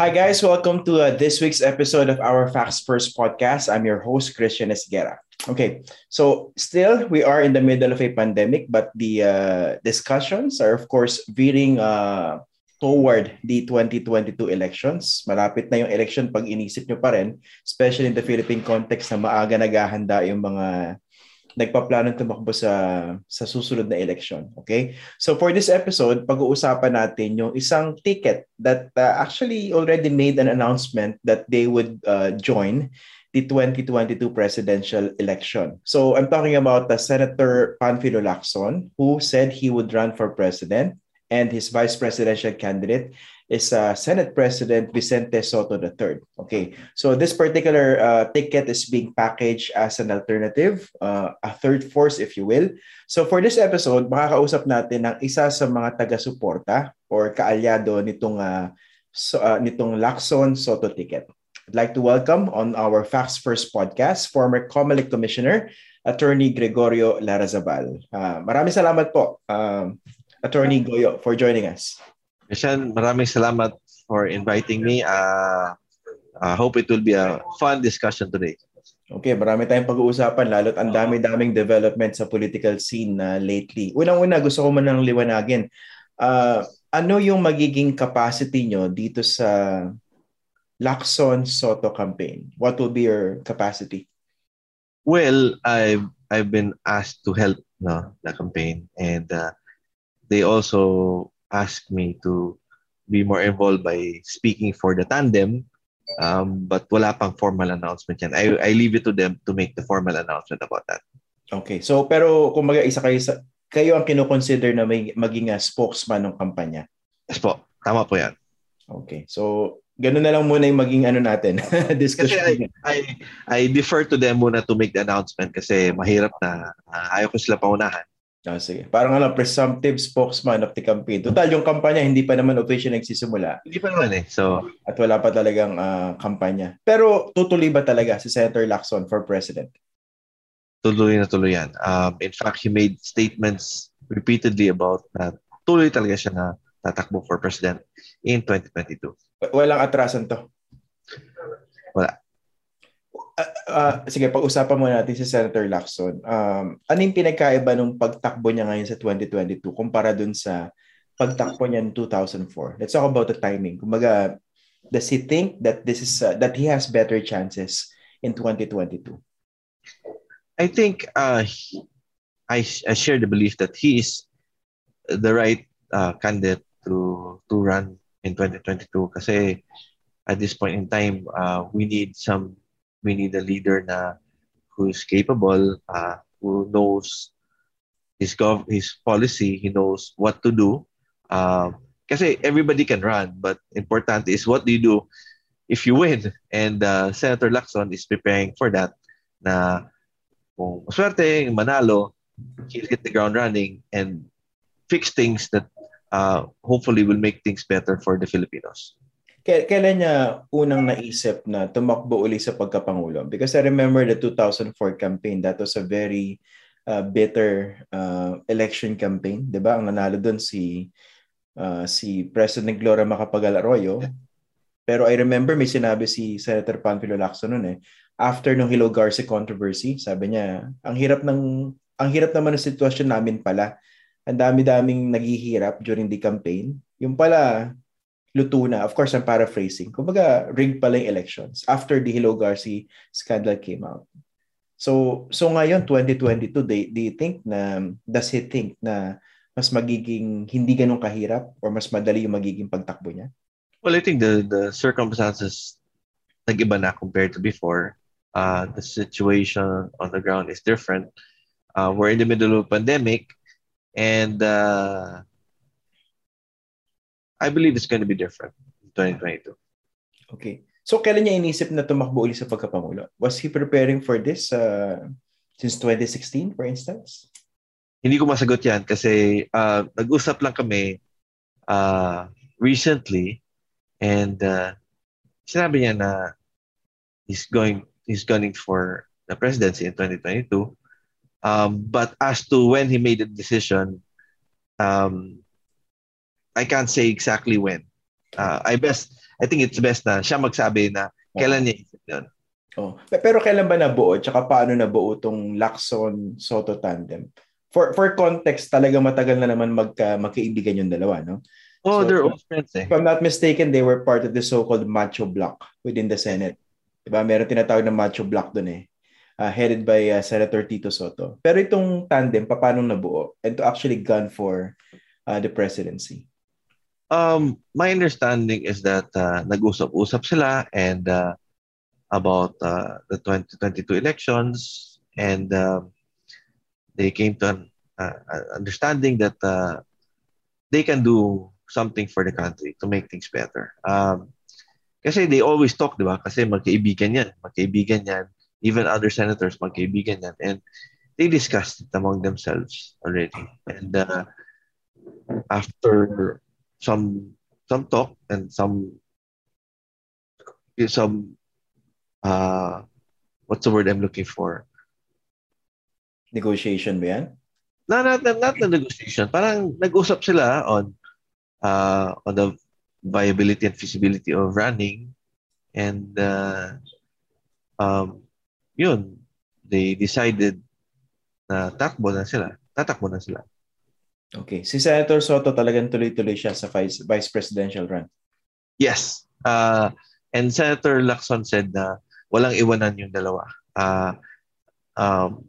Hi, guys. Welcome to uh, this week's episode of our Facts First podcast. I'm your host, Christian Esguera. Okay, so still we are in the middle of a pandemic, but the uh, discussions are, of course, veering uh, toward the 2022 elections. Malapit na yung election pag inisip nyo pa rin, especially in the Philippine context na maaga naghahanda yung mga nagpaplano tumakbo sa sa susunod na election. Okay? So for this episode, pag-uusapan natin yung isang ticket that uh, actually already made an announcement that they would uh, join the 2022 presidential election. So I'm talking about the Senator Panfilo Lacson who said he would run for president and his vice presidential candidate is uh, Senate President Vicente Soto III. Okay, so this particular uh, ticket is being packaged as an alternative, uh, a third force if you will. So for this episode, makakausap natin ng isa sa mga taga-suporta or kaalyado nitong uh, so, uh, nitong Lacson Soto ticket. I'd like to welcome on our Facts First podcast former COMELEC Commissioner Attorney Gregorio Larazabal. Uh, maraming salamat po, uh, Attorney Goyo, for joining us. Christian, maraming salamat for inviting me. Uh, I hope it will be a fun discussion today. Okay, marami tayong pag-uusapan lalo't ang dami-daming development sa political scene na uh, lately. Unang-una, gusto ko man liwanagin. Uh, ano yung magiging capacity nyo dito sa Lacson Soto campaign? What will be your capacity? Well, I've I've been asked to help no, the campaign and uh, they also asked me to be more involved by speaking for the tandem. Um, but wala pang formal announcement yan. I, I leave it to them to make the formal announcement about that. Okay. So, pero kung mag isa kayo sa, kayo ang kino-consider na may, maging a spokesman ng kampanya? Yes po. Tama po yan. Okay. So, ganun na lang muna yung maging ano natin, discussion. Kasi I, I, I defer to them muna to make the announcement kasi mahirap na uh, ayaw ko sila paunahan. Oh, sige. Parang ano, presumptive spokesman of the campaign. Total, yung kampanya hindi pa naman official nagsisimula. Hindi pa naman eh. So, At wala pa talagang uh, kampanya. Pero tutuloy ba talaga si Senator Lacson for president? Tuloy na tuloy yan. Um, in fact, he made statements repeatedly about na tuloy talaga siya na tatakbo for president in 2022. Walang atrasan to? Wala uh, sige, pag-usapan muna natin si Senator Lacson. Um, ano yung pinagkaiba nung pagtakbo niya ngayon sa 2022 kumpara dun sa pagtakbo niya in 2004? Let's talk about the timing. Kumbaga, does he think that this is uh, that he has better chances in 2022? I think uh, I, I share the belief that he is the right uh, candidate to to run in 2022 kasi at this point in time uh, we need some we need a leader na who's capable, uh, who knows his gov his policy, he knows what to do. Uh, kasi everybody can run, but important is what do you do if you win? And uh, Senator Lacson is preparing for that na kung maswerte, manalo, he'll hit the ground running and fix things that uh, hopefully will make things better for the Filipinos kailan niya unang naisip na tumakbo uli sa pagkapangulo? Because I remember the 2004 campaign, that was a very uh, bitter uh, election campaign, 'di ba? Ang nanalo doon si uh, si President Gloria Macapagal Arroyo. Pero I remember may sinabi si Senator Panfilo Lacson noon eh, after nung Hilo Garcia controversy, sabi niya, ang hirap ng ang hirap naman ng sitwasyon namin pala. Ang dami-daming naghihirap during the campaign. Yung pala, luto na. Of course, I'm paraphrasing. Kumbaga, rigged pala yung elections after the Hilo Garci scandal came out. So, so ngayon, 2022, do, do you think na, does he think na mas magiging hindi ganun kahirap or mas madali yung magiging pagtakbo niya? Well, I think the, the circumstances nag-iba na compared to before. Uh, the situation on the ground is different. Uh, we're in the middle of a pandemic and uh, I believe it's going to be different in 2022. Okay. So, kailan niya inisip na tumakbo ulit sa pagkapangulo? Was he preparing for this uh, since 2016, for instance? Hindi ko masagot yan kasi uh, nag-usap lang kami uh, recently and uh, sinabi niya na he's going he's gunning for the presidency in 2022. Um, but as to when he made the decision, um, I can't say exactly when. Uh, I best I think it's best na siya magsabi na kailan niya isip yun. Oh. Pero kailan ba nabuo? Tsaka paano nabuo tong Lacson Soto tandem? For for context, talaga matagal na naman magka magkaibigan yung dalawa, no? Oh, so, they're old friends eh. If I'm not mistaken, they were part of the so-called macho block within the Senate. Diba? Meron tinatawag na macho block doon eh. Uh, headed by uh, Senator Tito Soto. Pero itong tandem, paano nabuo? And to actually gun for uh, the presidency? Um, my understanding is that uh, nag-usap-usap sila and uh, about uh, the 2022 elections and uh, they came to an uh, understanding that uh, they can do something for the country to make things better. Um, kasi they always talk, di ba? Kasi magkaibigan yan. Magkaibigan yan. Even other senators, magkaibigan yan. And they discussed it among themselves already. And uh, after some some talk and some some uh, what's the word I'm looking for? Negotiation ba yan? No, not, not, not the negotiation. Parang nag-usap sila on uh, on the viability and feasibility of running. And uh, um, yun, they decided na takbo na sila. Tatakbo na sila. Okay. Si Senator Soto talagang tuloy-tuloy siya sa vice, vice presidential run. Yes. Uh, and Senator Lacson said na walang iwanan yung dalawa. Uh, um,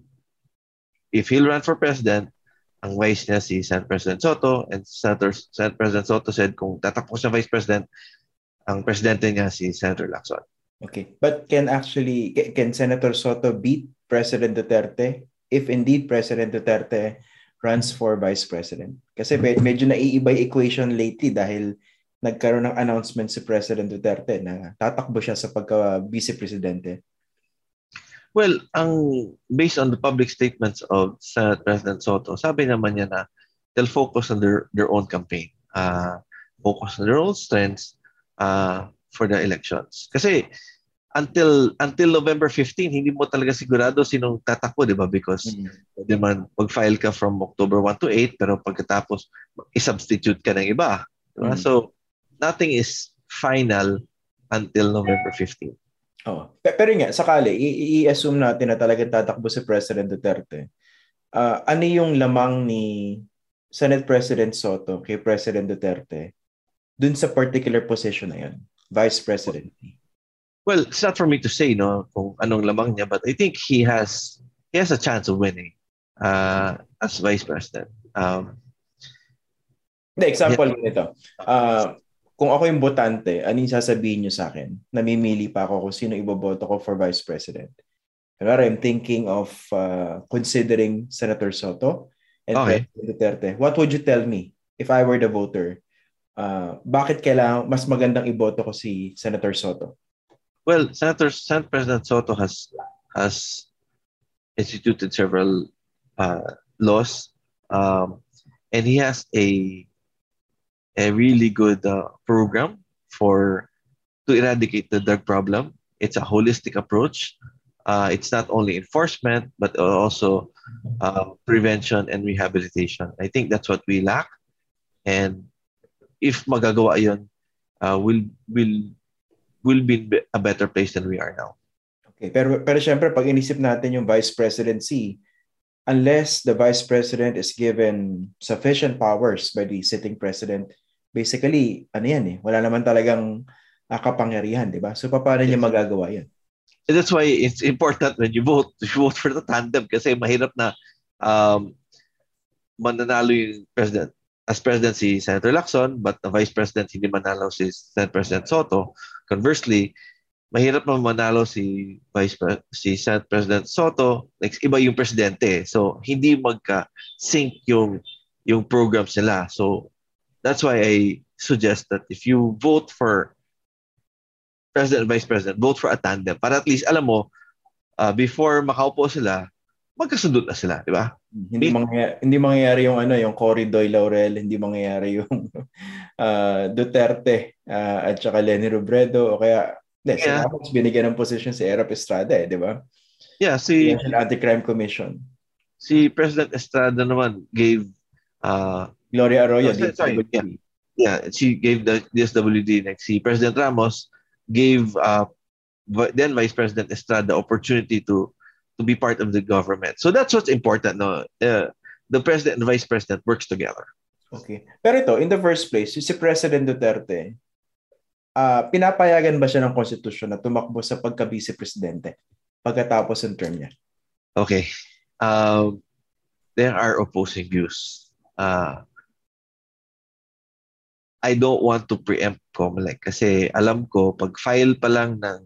if he'll run for president, ang vice niya si Senate President Soto and Senator Senate President Soto said kung tatakbo siya vice president, ang presidente niya si Senator Lacson. Okay. But can actually, can Senator Soto beat President Duterte if indeed President Duterte runs for vice president? Kasi medyo naiiba equation lately dahil nagkaroon ng announcement si President Duterte na tatakbo siya sa pagka-vice presidente? Well, ang based on the public statements of Senate President Soto, sabi naman niya na they'll focus on their their own campaign. Uh, focus on their own strengths uh, for the elections. Kasi until until November 15, hindi mo talaga sigurado sinong tatakbo, di ba? Because mm-hmm. di man, mag-file ka from October 1 to 8, pero pagkatapos, i-substitute ka ng iba. Diba? Mm-hmm. So, nothing is final until November 15. Oh. Pero nga, sakali, i-assume natin na talagang tatakbo si President Duterte. Uh, ano yung lamang ni Senate President Soto kay President Duterte dun sa particular position na yun? Vice President. Well, it's not for me to say no kung anong lamang niya, but I think he has he has a chance of winning uh, as Vice President. Um, The example yeah. nito. Uh, kung ako yung botante, ano yung sasabihin nyo sa akin? Namimili pa ako kung sino iboboto ko for Vice President. Pero I'm thinking of uh, considering Senator Soto and okay. President Duterte. What would you tell me if I were the voter? Uh, bakit kailangan mas magandang iboto ko si Senator Soto? Well, Senator Senate President Soto has has instituted several uh, laws, um, and he has a a really good uh, program for to eradicate the drug problem. It's a holistic approach. Uh, it's not only enforcement but also uh, prevention and rehabilitation. I think that's what we lack, and if magagawa yun, uh, we'll will will be a better place than we are now. Okay, pero pero syempre pag inisip natin yung vice presidency, unless the vice president is given sufficient powers by the sitting president, basically, ano yan eh, wala naman talagang uh, kapangyarihan, di ba? So, paano niya magagawa yan? And that's why it's important when you vote, you vote for the tandem kasi mahirap na um, mananalo yung president. As president si Senator Lacson, but the vice president hindi manalo si Senate President Soto. Conversely, mahirap na manalo si Vice Pre- si Senate President Soto, like iba yung presidente. So hindi magka-sync yung yung programs nila. So that's why I suggest that if you vote for president vice president, vote for a tandem. Para at least, alam mo, uh, before makaupo sila, magkasundot na sila, di ba? Hindi mangyayari, hindi mangyayari yung ano, yung Cory Doy Laurel, hindi mangyayari yung uh, Duterte uh, at saka Lenny Robredo o kaya hindi, yeah. sila binigyan ng position si Erap Estrada eh, di ba? Yeah, si Anti-Crime Commission. Si President Estrada naman gave uh, Gloria Arroyo. Oh, sorry, yeah. yeah, she gave the DSWD next. Si President Ramos gave uh, then Vice President Estrada opportunity to to be part of the government. So that's what's important. No, uh, the president and vice president works together. Okay. Pero ito, in the first place, si President Duterte, uh, pinapayagan ba siya ng konstitusyon na tumakbo sa pagka-vice presidente pagkatapos ng term niya? Okay. Um, there are opposing views. Uh, I don't want to preempt COMELEC kasi alam ko pag file pa lang ng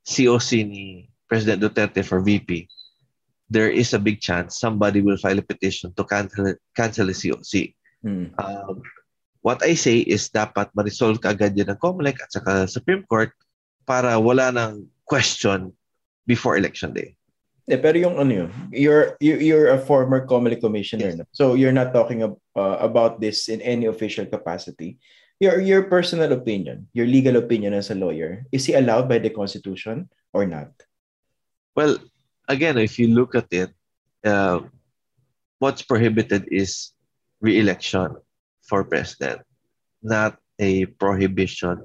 COC ni President Duterte for VP, there is a big chance somebody will file a petition to cancel cancel the COC. Hmm. Um, what I say is dapat ma-resolve kaagad yun ng COMELEC at saka Supreme Court para wala nang question before election day. Yeah, pero yung ano yun, you're you, you're a former COMELEC commissioner, yes. no? so you're not talking ab- uh, about this in any official capacity. Your your personal opinion, your legal opinion as a lawyer, is he allowed by the Constitution or not? Well, again, if you look at it, uh, what's prohibited is re-election for president, not a prohibition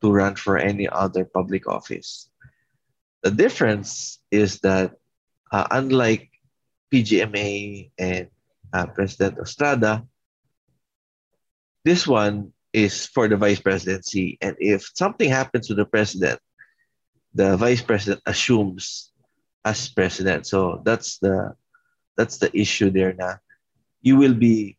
to run for any other public office. The difference is that uh, unlike PGMA and uh, President Estrada, this one is for the vice presidency. And if something happens to the president, the vice president assumes as president. So that's the that's the issue there. Now you will be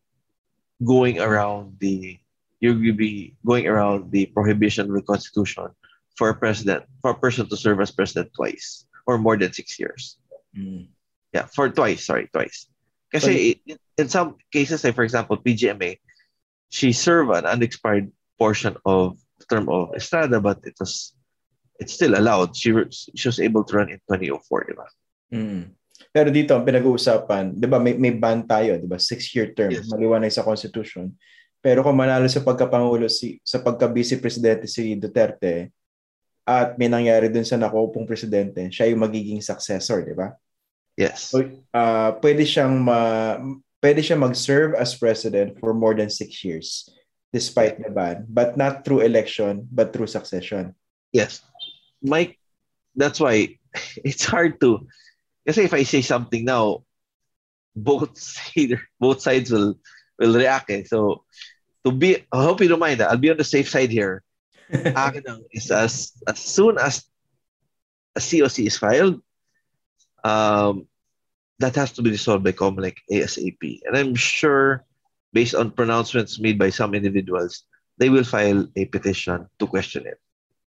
going around the you will be going around the prohibition of the constitution for a president for a person to serve as president twice or more than six years. Mm. Yeah, for twice, sorry, twice. Kasi in, in some cases, like for example, PGMA, she served an unexpired portion of the term of Estrada, but it was it's still allowed. She, she was able to run in 2004, di ba? Mm. Pero dito, ang pinag-uusapan, di ba, may, may ban tayo, di ba? Six-year term, yes. maliwanag sa Constitution. Pero kung manalo sa pagkapangulo, si, sa pagka-vice presidente si Duterte, at may nangyari dun sa nakuupong presidente, siya yung magiging successor, di ba? Yes. So, uh, pwede siyang ma, pwede siya mag-serve as president for more than six years despite the ban, but not through election, but through succession. Yes. Mike, that's why it's hard to, kasi if I say something now, both either both sides will will react. Eh. So to be, I hope you don't mind that. I'll be on the safe side here. Akin is as as soon as a COC is filed, um, that has to be resolved by COMELEC ASAP. And I'm sure, based on pronouncements made by some individuals, they will file a petition to question it.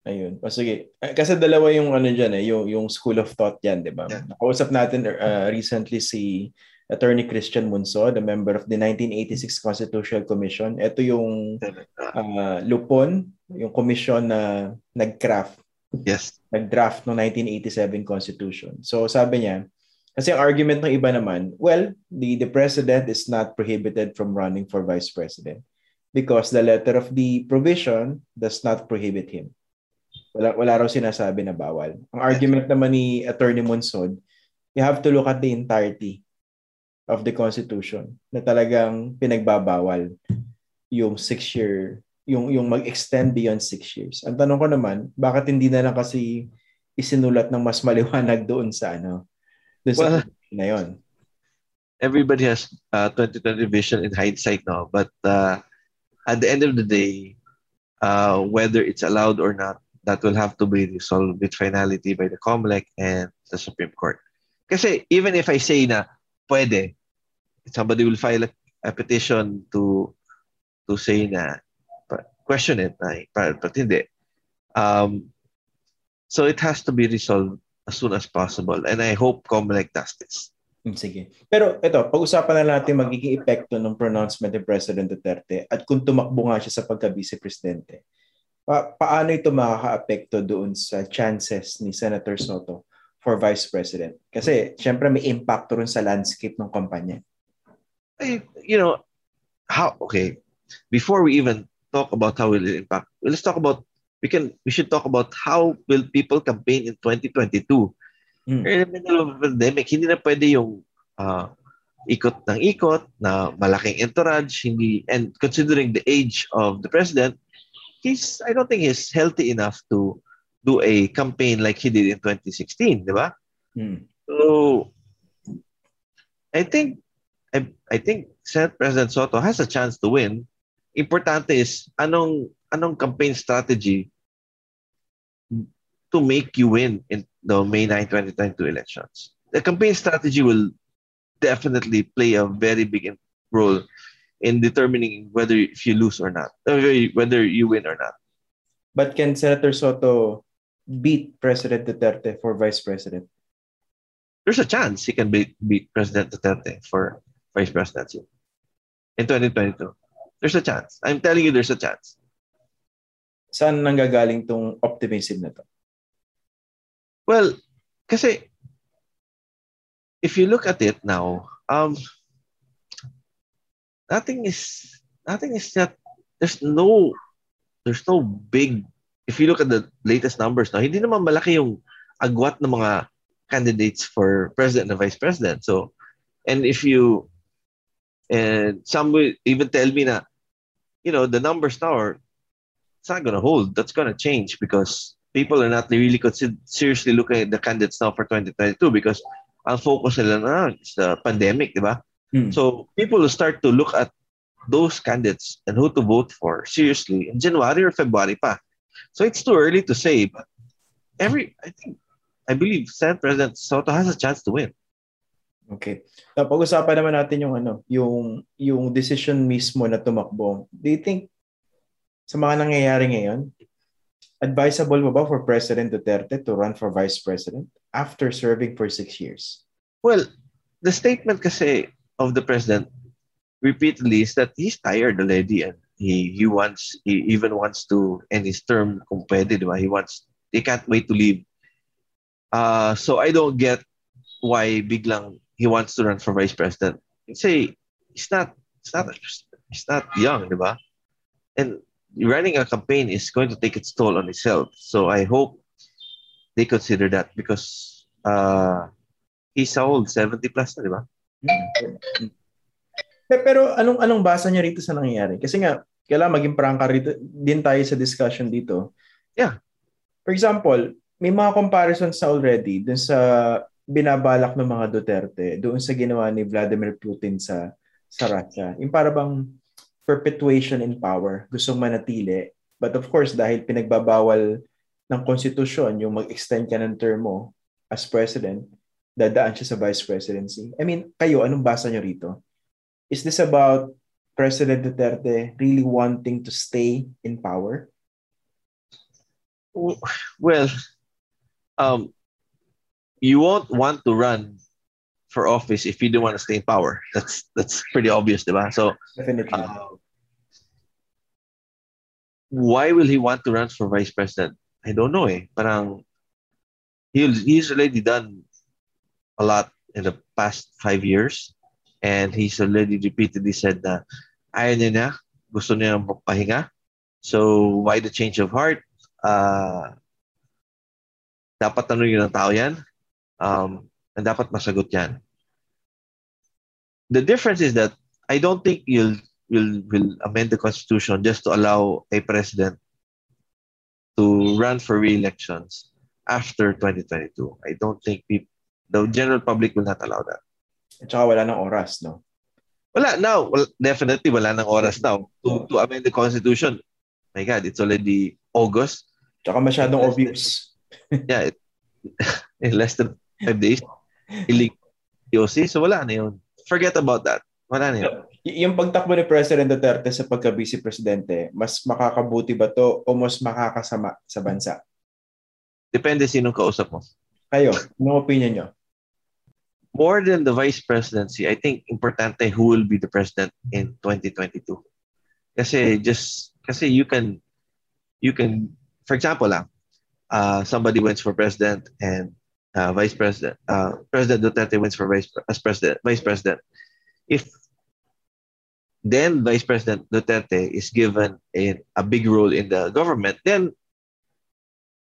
Ayun. O sige. Eh, kasi dalawa yung ano dyan eh, yung, yung school of thought yan, di ba? Yeah. Nakausap natin uh, recently si Attorney Christian Munso, the member of the 1986 Constitutional Commission. Ito yung uh, lupon, yung commission na nag-craft Yes. Nag-draft ng 1987 Constitution. So sabi niya, kasi ang argument ng iba naman, well, the, the president is not prohibited from running for vice president because the letter of the provision does not prohibit him. Wala, wala raw sinasabi na bawal. Ang argument naman ni Attorney Monsod, you have to look at the entirety of the Constitution na talagang pinagbabawal yung six-year yung yung mag-extend beyond six years. Ang tanong ko naman, bakit hindi na lang kasi isinulat ng mas maliwanag doon sa ano? Doon well, sa na yon. Everybody has uh, 2020 vision in hindsight now, but uh, at the end of the day, uh, whether it's allowed or not, that will have to be resolved with finality by the COMELEC and the Supreme Court. Kasi even if I say na pwede, somebody will file a, a petition to to say na question it, ay, but, but hindi. Um, so it has to be resolved as soon as possible. And I hope COMELEC does this. Hmm, sige. Pero ito, pag-usapan na natin magiging epekto ng pronouncement ni President Duterte at kung tumakbo nga siya sa pagka-vice-presidente. Pa- paano ito makaka-apekto doon sa chances ni Senator Soto for vice president? Kasi syempre may impact rin sa landscape ng kampanya. You know, how, okay, before we even talk about how will it impact. Let's talk about we can we should talk about how will people campaign in 2022. Mm. in the middle of a pandemic, hindi na pwede yung uh, ikot ng ikot, na malaking entourage, hindi, and considering the age of the president, he's, I don't think he's healthy enough to do a campaign like he did in 2016, di ba? Hmm. So, I think, I, I think Senate President Soto has a chance to win. Importante is, anong, anong campaign strategy to make you win in the May 9, 2022 elections. The campaign strategy will definitely play a very big role in determining whether if you lose or not, whether you win or not. But can Senator Soto beat President Duterte for vice president? There's a chance he can beat, beat President Duterte for vice presidency in 2022. There's a chance. I'm telling you, there's a chance. Saan nanggagaling tong optimism na to? Well, kasi if you look at it now, um, nothing is nothing is that there's no there's no big if you look at the latest numbers now, hindi naman malaki yung agwat ng mga candidates for president and vice president. So, and if you and some will even tell me that you know the numbers now are it's not going to hold. That's going to change because people are not really seriously looking at the candidates now for 2022 because ang focus nila na the pandemic, di ba? Hmm. So people will start to look at those candidates and who to vote for seriously in January or February pa. So it's too early to say, but every I think I believe Senate President Soto has a chance to win. Okay. So, pag-usapan naman natin yung ano, yung yung decision mismo na tumakbo. Do you think sa mga nangyayari ngayon, advisable mo ba for President Duterte to run for Vice President after serving for six years? Well, the statement kasi of the president repeatedly is that he's tired already and he he wants he even wants to end his term kung? He wants he can't wait to leave. Uh, so I don't get why biglang he wants to run for vice president. Say he's not he's not he's not young, ba? And running a campaign is going to take its toll on his health So I hope they consider that because uh, he's old, 70 plus na, di ba? Pe- Pero anong anong basa niya rito sa nangyayari? Kasi nga, kailangan maging prangka rito din tayo sa discussion dito. Yeah. For example, may mga comparisons na already dun sa binabalak ng mga Duterte doon sa ginawa ni Vladimir Putin sa sa Russia. Yung para bang perpetuation in power, gustong manatili. But of course, dahil pinagbabawal ng konstitusyon yung mag-extend ka ng term mo as president, dadaan siya sa vice presidency. I mean, kayo, anong basa nyo rito? Is this about President Duterte really wanting to stay in power? Well, um, you won't want to run for office if you don't want to stay in power. That's that's pretty obvious, diba? So, Definitely. uh, why will he want to run for vice president? I don't know eh. Parang he he's already done a lot in the past five years and he's already repeatedly said na ayaw niya gusto niya magpahinga. So, why the change of heart? Uh, dapat tanongin ng tao yan. Um, and dapat masagot yan. The difference is that I don't think you'll will will amend the constitution just to allow a president to run for re-elections after 2022. I don't think people, the general public will not allow that. At saka wala ng oras, no? Wala now, well, definitely wala ng oras now to, to amend the constitution. My God, it's already August. Tsaka masyadong Less obvious. Yeah, it, in less than five days, illegal POC. So wala na yun. Forget about that. Wala na yun. Y- yung pagtakbo ni President Duterte sa pagka-vice presidente, mas makakabuti ba to o mas makakasama sa bansa? Depende sinong kausap mo. Kayo, anong opinion nyo? More than the vice presidency, I think importante who will be the president in 2022. Kasi just kasi you can you can for example lang uh, somebody wins for president and uh, vice president uh, President Duterte wins for vice as president vice president. If then Vice President Duterte is given a, a big role in the government, then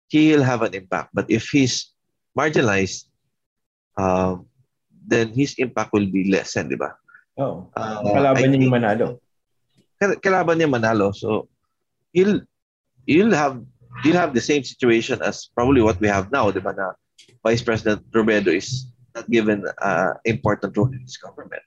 he'll have an impact. But if he's marginalized, um, then his impact will be less, di ba? Oh. Uh, kalaban niya yung manalo. Kalaban niya manalo. So, he'll, he'll have you'll have the same situation as probably what we have now, di ba, na Vice President Robredo is not given uh, important role in this government.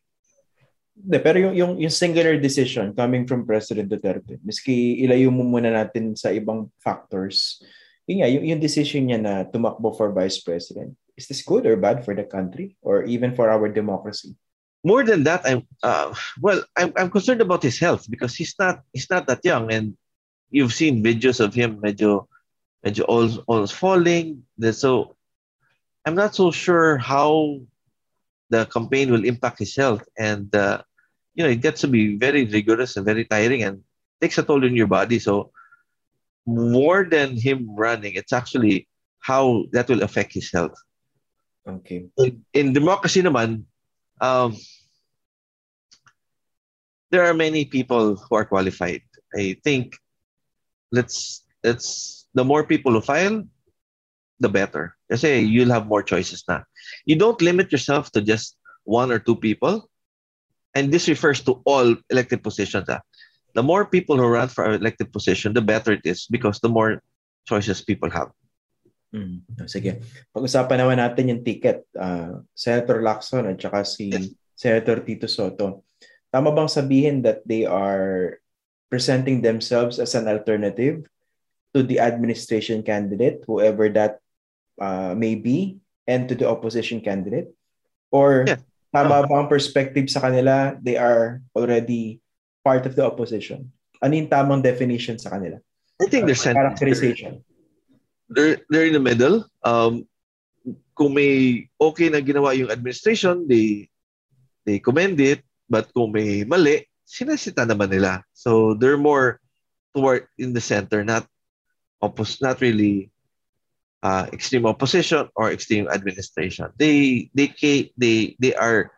De, pero yung, yung, yung singular decision coming from President Duterte, miski ilayo mo muna natin sa ibang factors, yun nga, yung, yung decision niya na tumakbo for Vice President, is this good or bad for the country or even for our democracy? More than that, I'm uh, well. I'm, I'm concerned about his health because he's not he's not that young, and you've seen videos of him medyo medyo all all falling. So I'm not so sure how the campaign will impact his health. And, uh, you know, it gets to be very rigorous and very tiring and takes a toll on your body. So, more than him running, it's actually how that will affect his health. Okay. In, in democracy naman, um, there are many people who are qualified. I think let's let's the more people who file, the better. Kasi you'll have more choices na. You don't limit yourself to just one or two people. And this refers to all elected positions. Ah. The more people who run for elected position, the better it is because the more choices people have. Mm. Sige. Pag-usapan naman natin yung ticket. Uh, Senator Lacson at saka si. Senator Tito Soto. Tama bang sabihin that they are presenting themselves as an alternative to the administration candidate, whoever that uh, maybe and to the opposition candidate? Or yeah. tama ba ang perspective sa kanila, they are already part of the opposition? Ano yung tamang definition sa kanila? I think they're characterization. They're, they're in the middle. Um, kung may okay na ginawa yung administration, they they commend it. But kung may mali, sinasita naman nila. So they're more toward in the center, not oppos not really uh, extreme opposition or extreme administration. They they they they are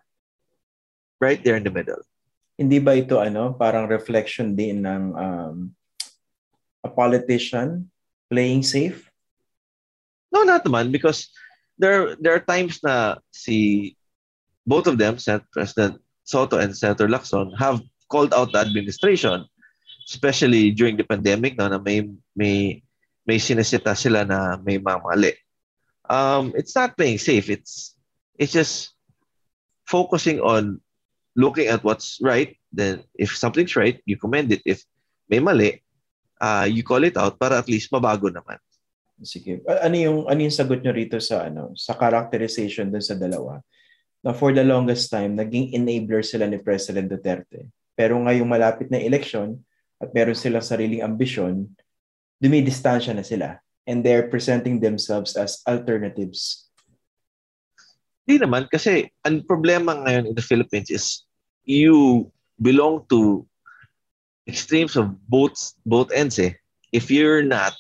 right there in the middle. Hindi ba ito ano, parang reflection din ng um, a politician playing safe? No, not man because there there are times na si both of them, Senate President Soto and Senator Lacson, have called out the administration, especially during the pandemic, no, na may may may sinesita sila na may mamali. Um, it's not playing safe. It's it's just focusing on looking at what's right. Then if something's right, you commend it. If may mali, uh, you call it out para at least mabago naman. Sige. Ano yung ano yung sagot nyo rito sa ano sa characterization dun sa dalawa? Na for the longest time naging enabler sila ni President Duterte. Pero ngayong malapit na election at meron silang sariling ambisyon, dumidistansya na sila and they're presenting themselves as alternatives. Hindi naman kasi ang problema ngayon in the Philippines is you belong to extremes of both both ends eh. If you're not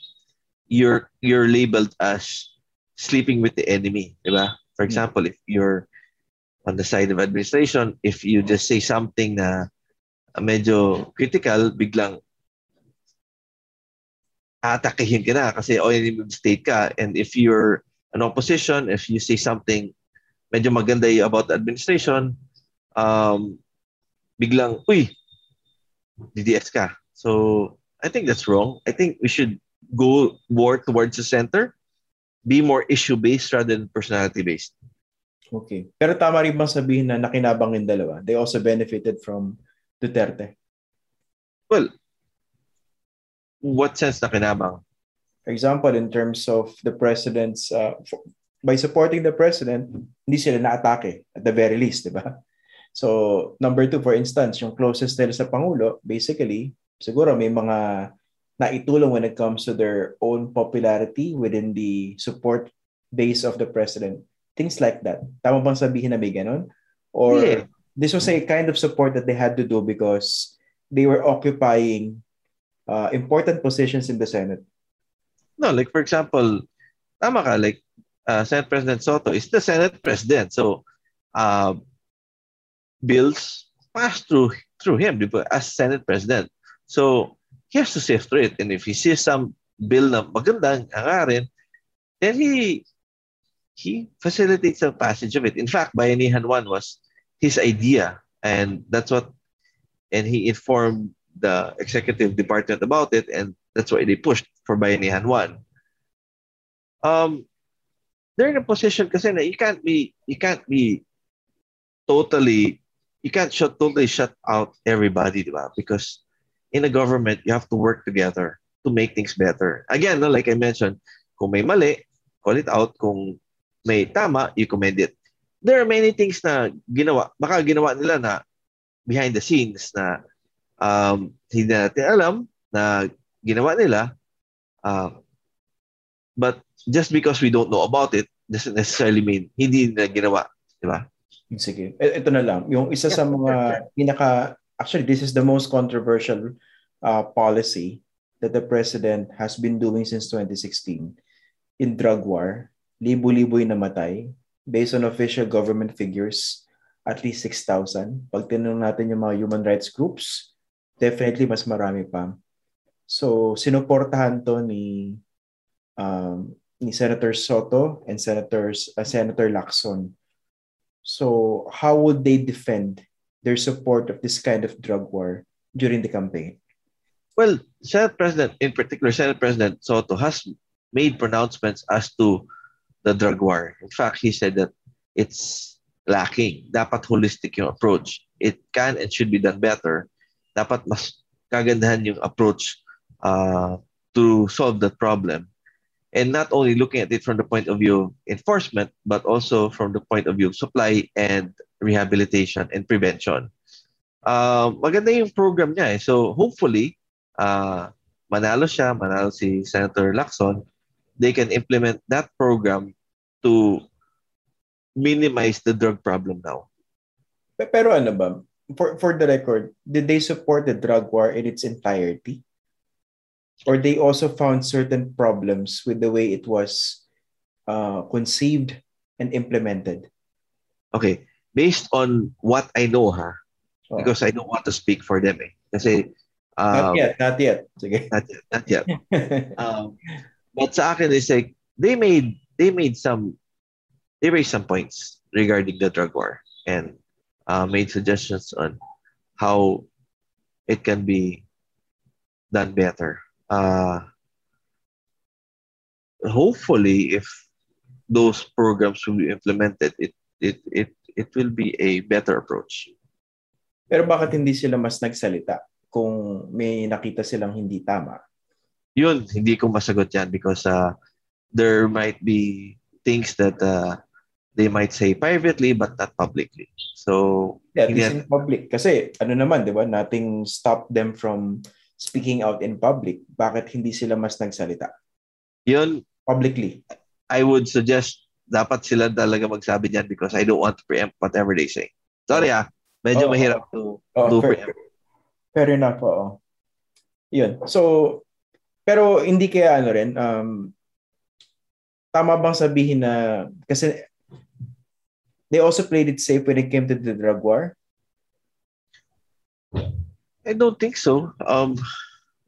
you're you're labeled as sleeping with the enemy, di ba? For example, if you're on the side of administration, if you just say something na medyo critical, biglang atakihin ka na kasi ONM state ka. And if you're an opposition, if you say something medyo maganda about administration, um, biglang, uy, DDS ka. So, I think that's wrong. I think we should go more towards the center, be more issue-based rather than personality-based. Okay. Pero tama rin bang sabihin na nakinabang yung dalawa? They also benefited from Duterte? Well, what sense na kinabang? For example, in terms of the president's, uh, by supporting the president, hindi sila na-atake at the very least, di ba? So, number two, for instance, yung closest nila sa Pangulo, basically, siguro may mga naitulong when it comes to their own popularity within the support base of the president. Things like that. Tama bang sabihin na may ganun? Or yeah. this was a kind of support that they had to do because they were occupying uh, important positions in the Senate? No, like for example, tama ka, like uh, Senate President Soto is the Senate President. So, uh, bills pass through through him as Senate President. So, he has to sift through it. And if he sees some bill na magandang hangarin, then he he facilitates the passage of it. In fact, Bayanihan 1 was his idea, and that's what, and he informed the executive department about it, and that's why they pushed for Bayanihan 1. Um, they're in a position kasi na you can't be, you can't be totally, you can't shut, totally shut out everybody, diba? Because in a government, you have to work together to make things better. Again, no, like I mentioned, kung may mali, call it out. Kung may tama, you commend it. There are many things na ginawa, baka ginawa nila na behind the scenes na um, hindi natin alam na ginawa nila. Uh, but just because we don't know about it, doesn't necessarily mean hindi nila ginawa. Di ba? Sige. E, ito na lang. Yung isa sa mga pinaka, actually, this is the most controversial uh, policy that the president has been doing since 2016 in drug war. Libo-libo namatay. Based on official government figures, at least 6,000. Pag tinanong natin yung mga human rights groups, definitely mas marami pa. So, sinuportahan to ni um, ni Senator Soto and Senators uh, Senator Lacson. So, how would they defend their support of this kind of drug war during the campaign? Well, Senate President, in particular, Senate President Soto has made pronouncements as to the drug war. In fact, he said that it's lacking. Dapat holistic yung approach. It can and should be done better. Dapat mas kagandahan yung approach uh, to solve that problem. And not only looking at it from the point of view of enforcement, but also from the point of view of supply and rehabilitation and prevention. Uh, maganda yung program niya eh. So hopefully, uh, manalo siya, manalo si Senator Lacson, they can implement that program to minimize the drug problem now. Pero ano ba, for, for the record, did they support the drug war in its entirety? Or they also found certain problems with the way it was uh, conceived and implemented? Okay, based on what I know ha, oh. because I don't want to speak for them eh. Kasi um, not yet, not yet. Sige. Not yet, not yet. um, but sa akin is like they made they made some they raised some points regarding the drug war and uh, made suggestions on how it can be done better. Uh, hopefully, if those programs will be implemented, it it it it will be a better approach. Pero bakit hindi sila mas nagsalita kung may nakita silang hindi tama? Yun, hindi ko masagot yan because uh, there might be things that uh, they might say privately but not publicly. So, yeah, this in public. Kasi ano naman, di ba, nothing stop them from speaking out in public. Bakit hindi sila mas nagsalita? Yun, publicly. I would suggest dapat sila talaga magsabi niyan because I don't want to preempt whatever they say. Sorry ah, medyo oh, mahirap to oh, do fair, preempt. Fair enough, oo. Yun. So, pero hindi kaya ano rin, um, tama bang sabihin na, kasi they also played it safe when it came to the drug war? I don't think so. Um,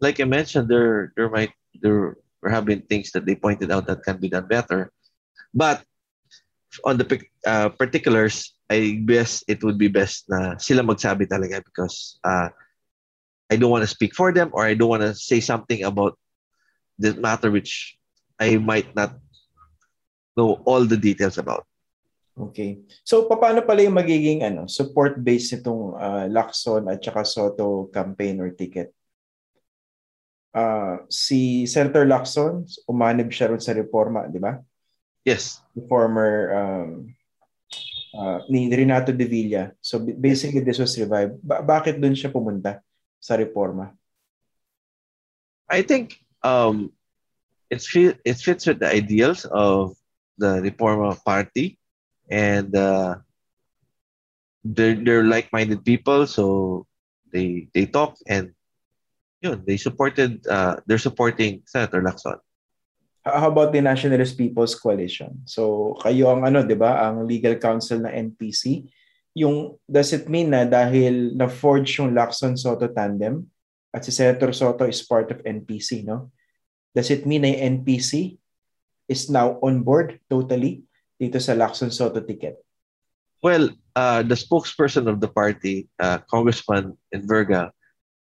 like I mentioned, there there might there have been things that they pointed out that can be done better, but on the uh, particulars, I guess it would be best na sila magsabi talaga because uh, I don't want to speak for them or I don't want to say something about the matter which I might not know all the details about. Okay. So paano pala yung magiging ano, support base nitong uh, Lacson at saka Soto campaign or ticket? Uh, si Senator Lacson, umanib siya ron sa reforma, di ba? Yes. The former um, uh, ni Renato De Villa. So basically this was revived. Ba- bakit doon siya pumunta sa reforma? I think um, it, fit, it fits with the ideals of the Reforma Party, and uh, they're they're like-minded people, so they they talk and know they supported uh, they're supporting Senator Lacson. How about the Nationalist People's Coalition? So kayo ang ano, 'di ba, ang legal counsel na NPC. Yung does it mean na dahil na forge yung Lacson Soto tandem at si Senator Soto is part of NPC, no? Does it mean na yung NPC is now on board totally dito sa Lacson Soto ticket? Well, uh, the spokesperson of the party, uh, Congressman Enverga,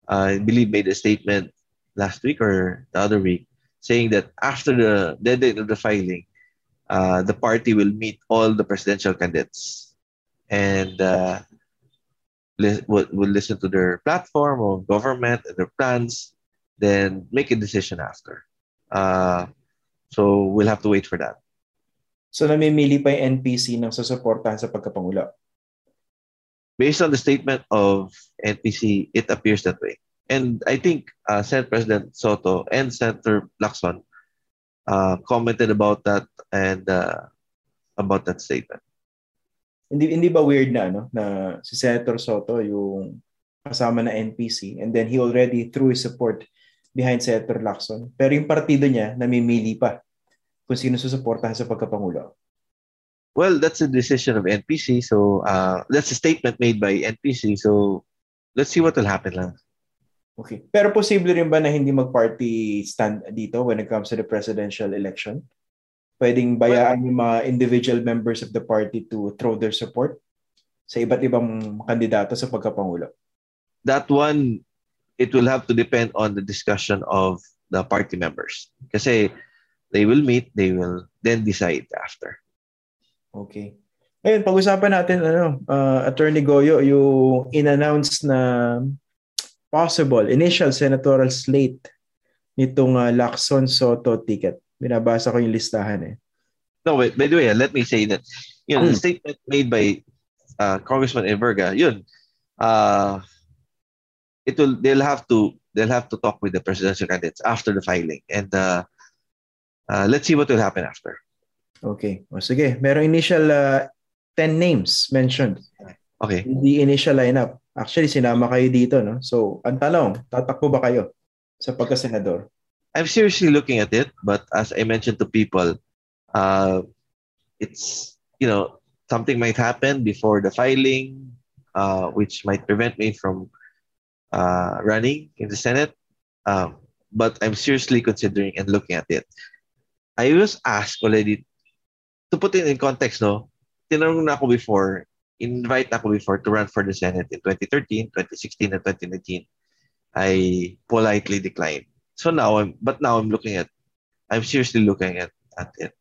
uh, I believe made a statement last week or the other week saying that after the deadline of the filing, uh, the party will meet all the presidential candidates and uh, li- will, will listen to their platform or government and their plans, then make a decision after. Uh, so we'll have to wait for that. So namimili pa yung NPC ng susuportahan sa pagkapangulo? Based on the statement of NPC, it appears that way. And I think uh, Senate President Soto and Senator Lacson uh, commented about that and uh, about that statement. Hindi hindi ba weird na ano na si Senator Soto yung kasama na NPC and then he already threw his support behind Senator Lacson pero yung partido niya namimili pa kung sino susuportahan sa pagkapangulo. Well, that's a decision of NPC. So uh, that's a statement made by NPC. So let's see what will happen lang. Okay. Pero posible rin ba na hindi mag-party stand dito when it comes to the presidential election? Pwedeng bayaan yung mga individual members of the party to throw their support sa iba't ibang kandidato sa pagkapangulo? That one, it will have to depend on the discussion of the party members. Kasi they will meet, they will then decide after. Okay. Ngayon, pag-usapan natin, ano, uh, Attorney Goyo, yung in-announce na possible initial senatorial slate nitong uh, Lacson Soto ticket. Binabasa ko yung listahan eh. No, wait, by the way, let me say that you know, hmm. the statement made by uh, Congressman Everga, yun, uh, it will they'll have to they'll have to talk with the presidential candidates after the filing and uh, uh, let's see what will happen after. Okay. O sige, merong initial uh, 10 names mentioned. Okay. The initial lineup. Actually, sinama kayo dito, no? So, ang tanong, tatakbo ba kayo sa pagka-senador? I'm seriously looking at it, but as I mentioned to people, uh, it's, you know, something might happen before the filing, uh, which might prevent me from uh, running in the Senate. Um, but I'm seriously considering and looking at it. I was asked already, to put it in context, no, tinanong na ako before invite ako before to run for the Senate in 2013, 2016, and 2019. I politely declined. So now I'm, but now I'm looking at, I'm seriously looking at, at it.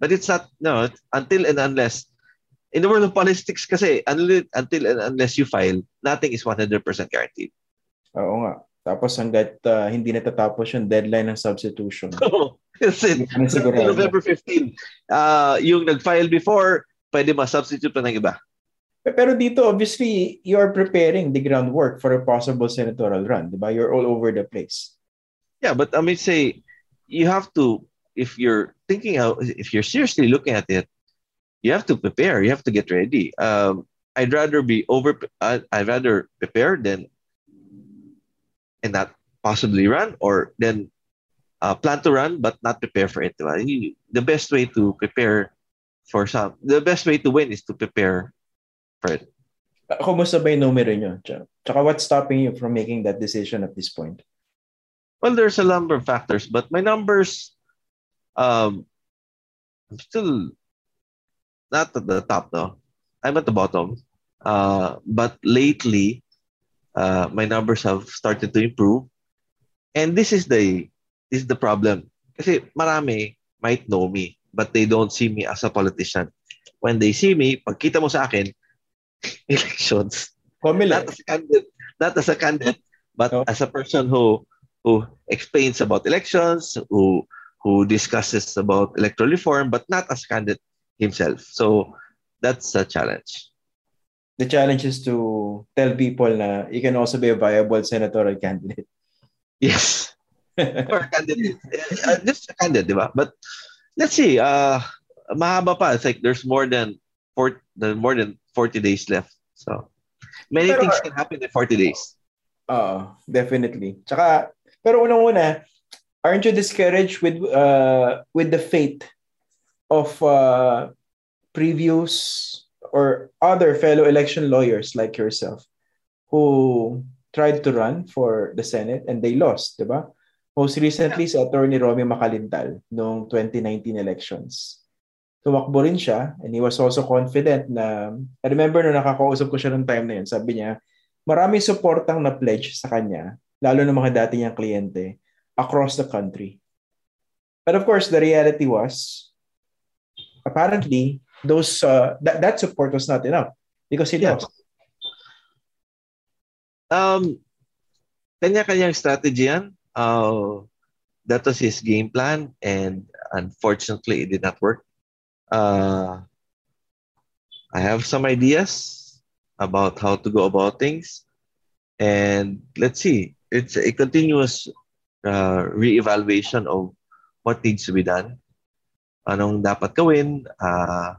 But it's not, no, until and unless, in the world of politics kasi, until, until and unless you file, nothing is 100% guaranteed. Oo nga. Tapos hanggat uh, hindi natatapos yung deadline ng substitution. Oh, it. November 15. Uh, yung nag-file before, pwede ma-substitute pa ng iba. Pero dito, obviously, you're preparing the groundwork for a possible senatorial run, di ba? You're all over the place. Yeah, but I mean, say, you have to, if you're thinking out, if you're seriously looking at it, you have to prepare. You have to get ready. Um, I'd rather be over, I'd rather prepare than and not possibly run or then uh, plan to run but not prepare for it. The best way to prepare for some, the best way to win is to prepare Right. Kumusta ba yung numero nyo? Tsaka what's stopping you from making that decision at this point? Well, there's a number of factors, but my numbers, um, I'm still not at the top though. I'm at the bottom. Uh, but lately, uh, my numbers have started to improve. And this is the this is the problem. Kasi marami might know me, but they don't see me as a politician. When they see me, pagkita mo sa akin, elections. Not as a candidate, not as a candidate, but oh. as a person who who explains about elections, who who discusses about electoral reform, but not as a candidate himself. So that's a challenge. The challenge is to tell people na you can also be a viable senatorial candidate. Yes. or candidate. Uh, just a candidate, diba? But let's see. Uh, mahaba pa. It's like there's more than four, more than 40 days left. So, many pero, things can happen in 40 days. Uh, definitely. Tsaka, pero unang-una, aren't you discouraged with uh, with the fate of uh, previous or other fellow election lawyers like yourself who tried to run for the Senate and they lost, di ba? Most recently, si Attorney Romy Macalintal noong 2019 elections. tumakbo rin siya and he was also confident na I remember nung nakakausap ko siya nung time na yun, sabi niya, maraming supportang na pledge sa kanya, lalo ng mga dati niyang kliyente across the country. But of course, the reality was apparently those uh, that, that support was not enough because he Yeah. lost. Um, kanya-kanyang strategy yan. Uh, that was his game plan and unfortunately it did not work. Uh, I have some ideas about how to go about things and let's see. It's a continuous uh, re-evaluation of what needs to be done. Anong dapat gawin. Uh,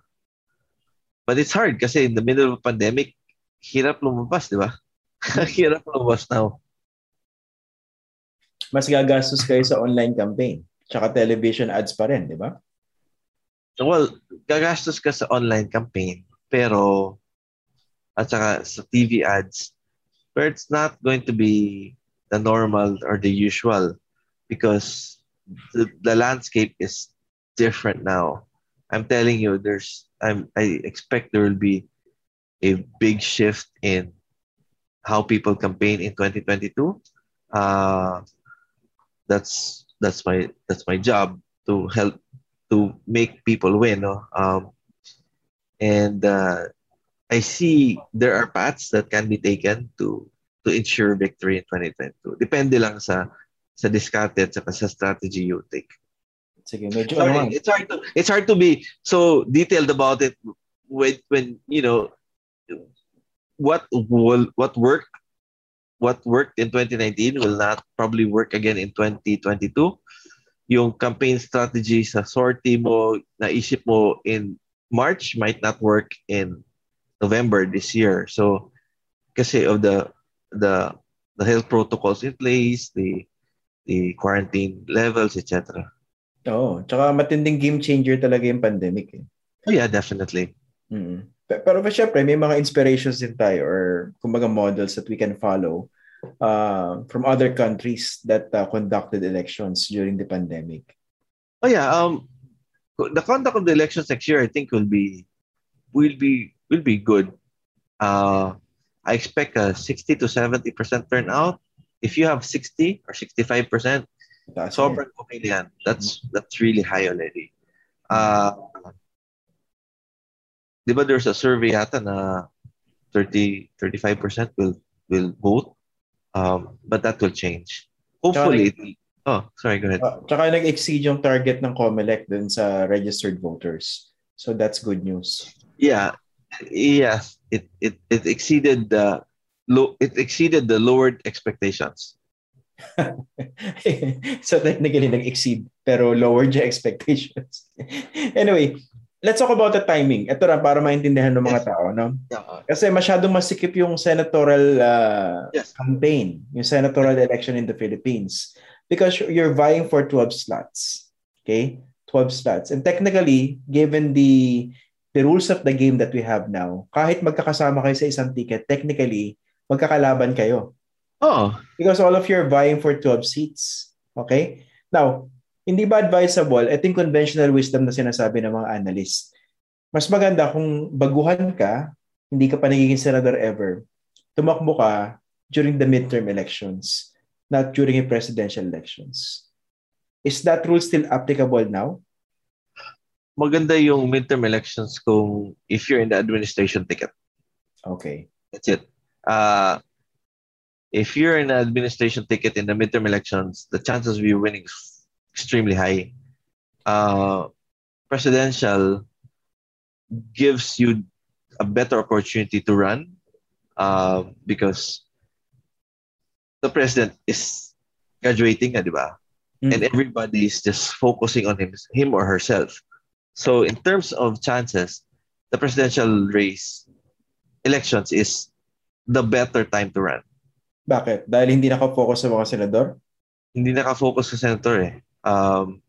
but it's hard kasi in the middle of a pandemic, hirap lumabas, di ba? hirap lumabas now. Mas gagastos kayo sa online campaign. Tsaka television ads pa rin, di ba? Well, gagastos ka sa online campaign, pero at saka sa TV ads, but it's not going to be the normal or the usual because the, the landscape is different now. I'm telling you, there's I'm I expect there will be a big shift in how people campaign in 2022. Uh, that's that's my that's my job to help to make people win. No? Um, and uh, I see there are paths that can be taken to to ensure victory in 2022. Depende lang sa sa diskarte at sa strategy you take. Sige, medyo ano it's hard to it's hard to be so detailed about it when when you know what will what worked what worked in 2019 will not probably work again in 2022 yung campaign strategy sa sortie mo naisip mo in March might not work in November this year. So kasi of the the the health protocols in place the the quarantine levels etc Oo. Tsaka matinding game changer talaga yung pandemic. Eh. Oh yeah, definitely. Mm. Pe- Pero pa syempre, may mga inspirations din tayo or kumbaga models that we can follow uh, from other countries that uh, conducted elections during the pandemic. Oh yeah, um the conduct of the elections next year I think will be will be will be good. Uh I expect a 60 to 70% turnout. If you have 60 or 65%, Taas sobrang okay na yan. That's that's really high already. Uh Di ba there's a survey yata na 30 35% will will vote. Um but that will change. Hopefully it- Oh, sorry, go ahead. Uh, tsaka nag-exceed yung target ng COMELEC dun sa registered voters. So that's good news. Yeah, yeah, it it it exceeded the low. It exceeded the lowered expectations. so technically nag-exceed pero lowered yung expectations. anyway, let's talk about the timing. Ito na para maintindihan ng mga Yes. tao, no? Yeah. Kasi masyadong masikip yung senatorial uh, Yes. campaign, yung senatorial election in the Philippines because you're vying for 12 slots. Okay? 12 slots. And technically, given the the rules of the game that we have now, kahit magkakasama kayo sa isang ticket, technically, magkakalaban kayo. Oh, Because all of you are vying for 12 seats. Okay? Now, hindi ba advisable, ito yung conventional wisdom na sinasabi ng mga analyst. Mas maganda kung baguhan ka, hindi ka pa nagiging senador ever, tumakbo ka during the midterm elections, not during the presidential elections. Is that rule still applicable now? maganda yung midterm elections kung if you're in the administration ticket. Okay. That's it. Uh, if you're in the administration ticket in the midterm elections, the chances of you winning is extremely high. Uh, presidential gives you a better opportunity to run uh, because the president is graduating, nga, di ba? Mm. And everybody is just focusing on him, him or herself. So in terms of chances, the presidential race elections is the better time to run. Bakit? Dahil hindi nakafocus sa mga senador? Hindi nakafocus sa senator eh. Um,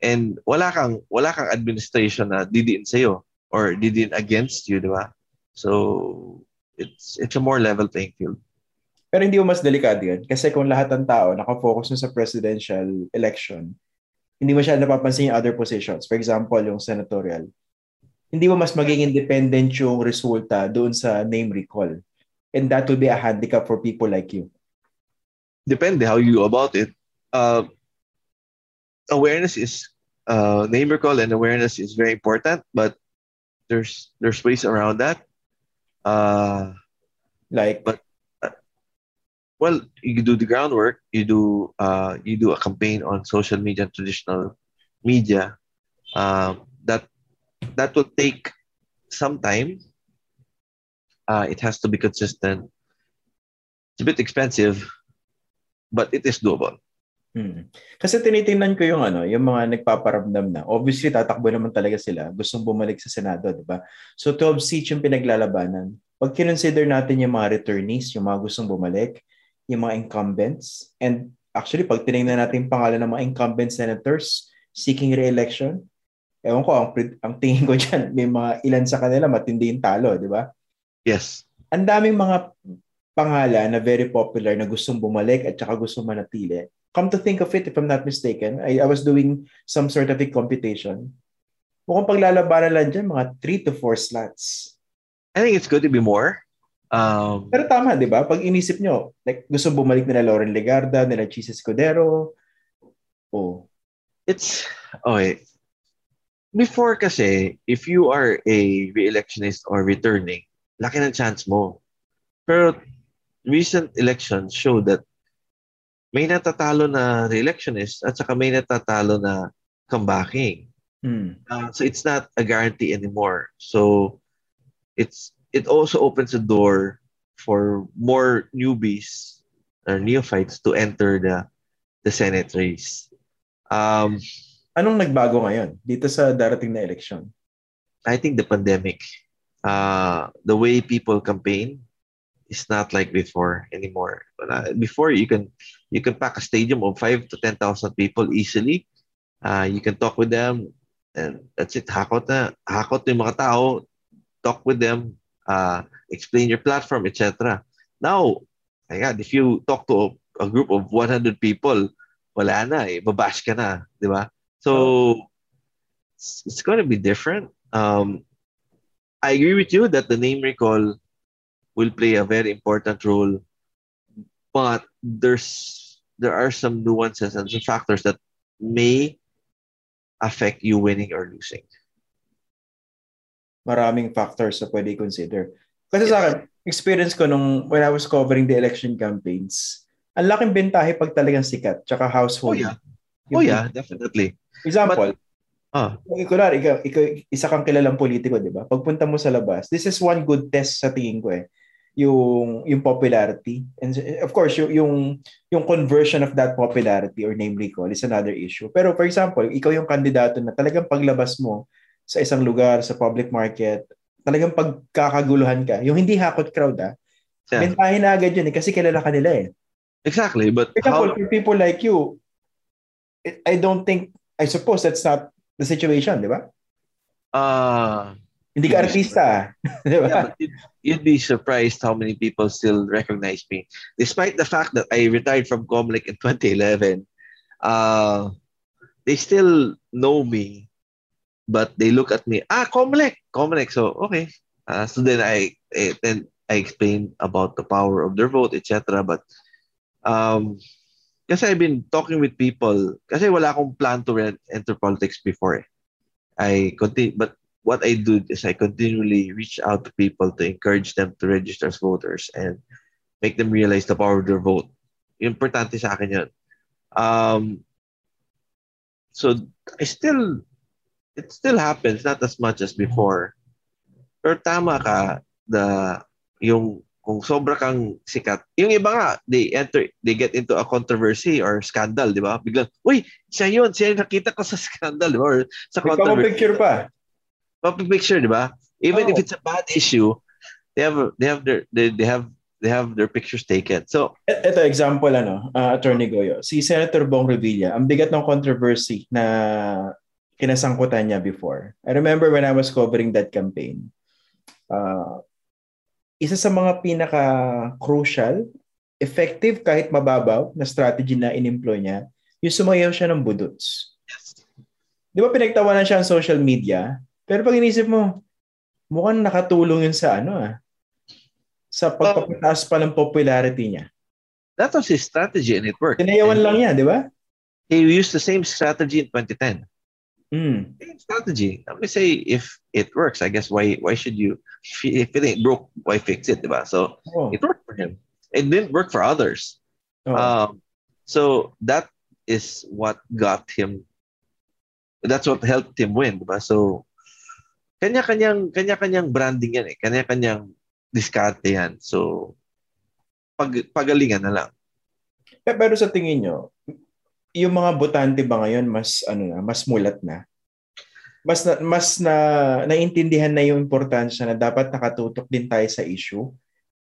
and wala kang wala kang administration na didiin sa or didiin against you, di ba? So it's it's a more level playing field. Pero hindi mo mas delikado yun. Kasi kung lahat ng tao nakafocus na sa presidential election, hindi mo siya napapansin yung other positions. For example, yung senatorial. hindi mo mas maging independent yung resulta doon sa name recall. And that will be a handicap for people like you. Depende how you go about it. Uh, awareness is uh, name recall and awareness is very important, but there's there's ways around that. Uh, like, but uh, well, you do the groundwork. You do uh, you do a campaign on social media, and traditional media. Um, that that will take some time. Uh, it has to be consistent. It's a bit expensive, but it is doable. Hmm. Kasi tinitingnan ko yung ano, yung mga nagpaparamdam na. Obviously tatakbo naman talaga sila, gustong bumalik sa Senado, 'di ba? So 12 seats yung pinaglalabanan. Pag kinonsider natin yung mga returnees, yung mga gustong bumalik, yung mga incumbents, and actually pag tinignan natin yung pangalan ng mga incumbent senators seeking re-election, ewan ko, ang, ang tingin ko dyan, may mga ilan sa kanila matindi yung talo, di ba? Yes. Ang daming mga pangalan na very popular na gustong bumalik at saka gustong manatili come to think of it, if I'm not mistaken, I, I was doing some sort of a computation. Mukhang paglalabanan lang dyan, mga 3 to 4 slots. I think it's good to be more. Um, Pero tama, di ba? Pag inisip nyo, like, gusto bumalik nila Lauren Legarda, nila Chis Escudero. Oh. It's, okay. Before kasi, if you are a re-electionist or returning, laki ng chance mo. Pero recent elections show that may natatalo na re-electionist at saka may natatalo na comebacking. Hmm. Uh, so it's not a guarantee anymore. So it's it also opens a door for more newbies or neophytes to enter the the Senate race. Um, Anong nagbago ngayon dito sa darating na election? I think the pandemic, uh, the way people campaign, is not like before anymore. But, uh, before you can you can pack a stadium of five to ten thousand people easily. Uh, you can talk with them, and that's it. Hakot na hakot yung mga tao. Talk with them. Uh, explain your platform, etc. Now, God, if you talk to a, a group of 100 people, wala na eh, babash ka na, di ba? So, it's, it's going to be different. Um, I agree with you that the name recall will play a very important role. But there's there are some nuances and some factors that may affect you winning or losing. Maraming factors na pwede consider. Kasi yes. sa akin, experience ko nung when I was covering the election campaigns, ang laking bentahe pag talagang sikat, tsaka household. Oh yeah, oh, yeah definitely. Example, But, ah. Kunwari, ikaw, ikaw, isa kang kilalang politiko, di ba? Pagpunta mo sa labas, this is one good test sa tingin ko eh yung yung popularity and of course yung yung yung conversion of that popularity or name recall is another issue pero for example ikaw yung kandidato na talagang paglabas mo sa isang lugar sa public market talagang pagkakaguluhan ka yung hindi hakot crowd ah yeah. bentahin na agad yun eh, kasi kilala ka nila eh exactly but for example, how... for people like you I don't think I suppose that's not the situation di ba uh hindi ka artista. diba? Yeah, you'd, you'd be surprised how many people still recognize me. Despite the fact that I retired from Comlink in 2011, uh, they still know me, but they look at me, ah, Comlink, Comlink. So, okay. Uh, so then I, eh, then I explain about the power of their vote, etc. But, um, kasi I've been talking with people, kasi wala akong plan to enter politics before eh. I continue, but what I do is I continually reach out to people to encourage them to register as voters and make them realize the power of their vote. Importante sa akin yun. Um, so, I still, it still happens, not as much as before. Pero tama ka, the, yung, kung sobra kang sikat, yung iba nga, they enter, they get into a controversy or scandal, di ba? Biglang, uy, siya yun, siya yung nakita ko sa scandal, di ba? Or sa controversy. picture pa picture, di ba? Even oh. if it's a bad issue, they have they have their they, they have they have their pictures taken. So, ito example ano, uh, Attorney Goyo. Si Senator Bong Revilla, ang bigat ng controversy na kinasangkutan niya before. I remember when I was covering that campaign. Uh, isa sa mga pinaka crucial, effective kahit mababaw na strategy na in-employ niya, yung sumayaw siya ng budots. Yes. Di ba pinagtawanan siya sa social media Pero pag inisip mo, mukhang nakatulong yun sa ano ah. Sa pagpapataas pa ng popularity niya. That was his strategy and it worked. Tinayawan lang niya, di ba? He used the same strategy in 2010. Mm. Strategy. I would say if it works, I guess why why should you if it ain't broke, why fix it, diba? So Oh. it worked for him. It didn't work for others. Oh. Um, so that is what got him. That's what helped him win, diba? So kanya-kanyang kanya-kanyang branding yan eh. Kanya-kanyang diskarte yan. So pag pagalingan na lang. Pe- Pero sa tingin nyo, yung mga botante ba ngayon mas ano na, mas mulat na? Mas na, mas na naintindihan na yung importansya na dapat nakatutok din tayo sa issue.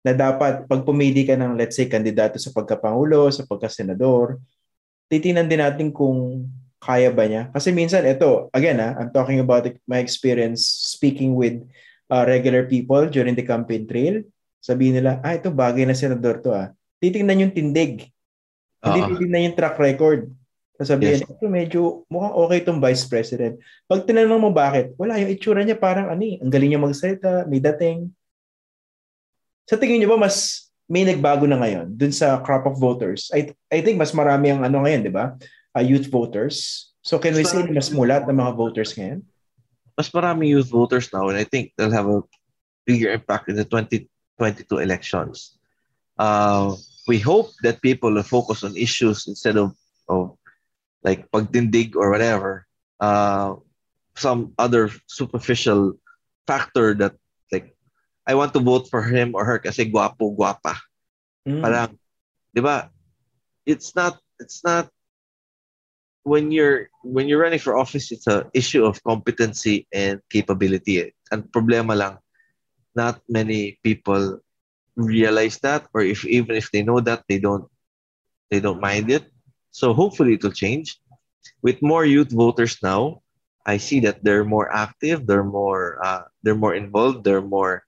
Na dapat pag pumili ka ng let's say kandidato sa pagkapangulo, sa pagkasenador, titingnan din natin kung kaya ba niya. Kasi minsan ito, again ah, I'm talking about my experience speaking with uh, regular people during the campaign trail. Sabihin nila, ah ito bagay na senador to ah. Titingnan yung tindig. Hindi Oo. titignan yung track record. Sasabihin, Yes. ito medyo mukhang okay itong vice president. Pag tinanong mo bakit, wala yung itsura niya parang ano eh, ang galing niya magsalita, may dating. Sa tingin niyo ba mas may nagbago na ngayon dun sa crop of voters? I, I think mas marami ang ano ngayon, di ba? Uh, youth voters. So can we say na mas mulat ng mga voters ngayon? mas marami youth voters now and I think they'll have a bigger impact in the 2022 elections. Uh, we hope that people will focus on issues instead of, of like pagtindig or whatever. Uh, some other superficial factor that like I want to vote for him or her kasi guwapo, guwapa. Mm. Parang, di ba? It's not, it's not, when you're when you're running for office, it's a issue of competency and capability. And problema lang, not many people realize that, or if even if they know that, they don't they don't mind it. So hopefully it will change. With more youth voters now, I see that they're more active, they're more uh, they're more involved, they're more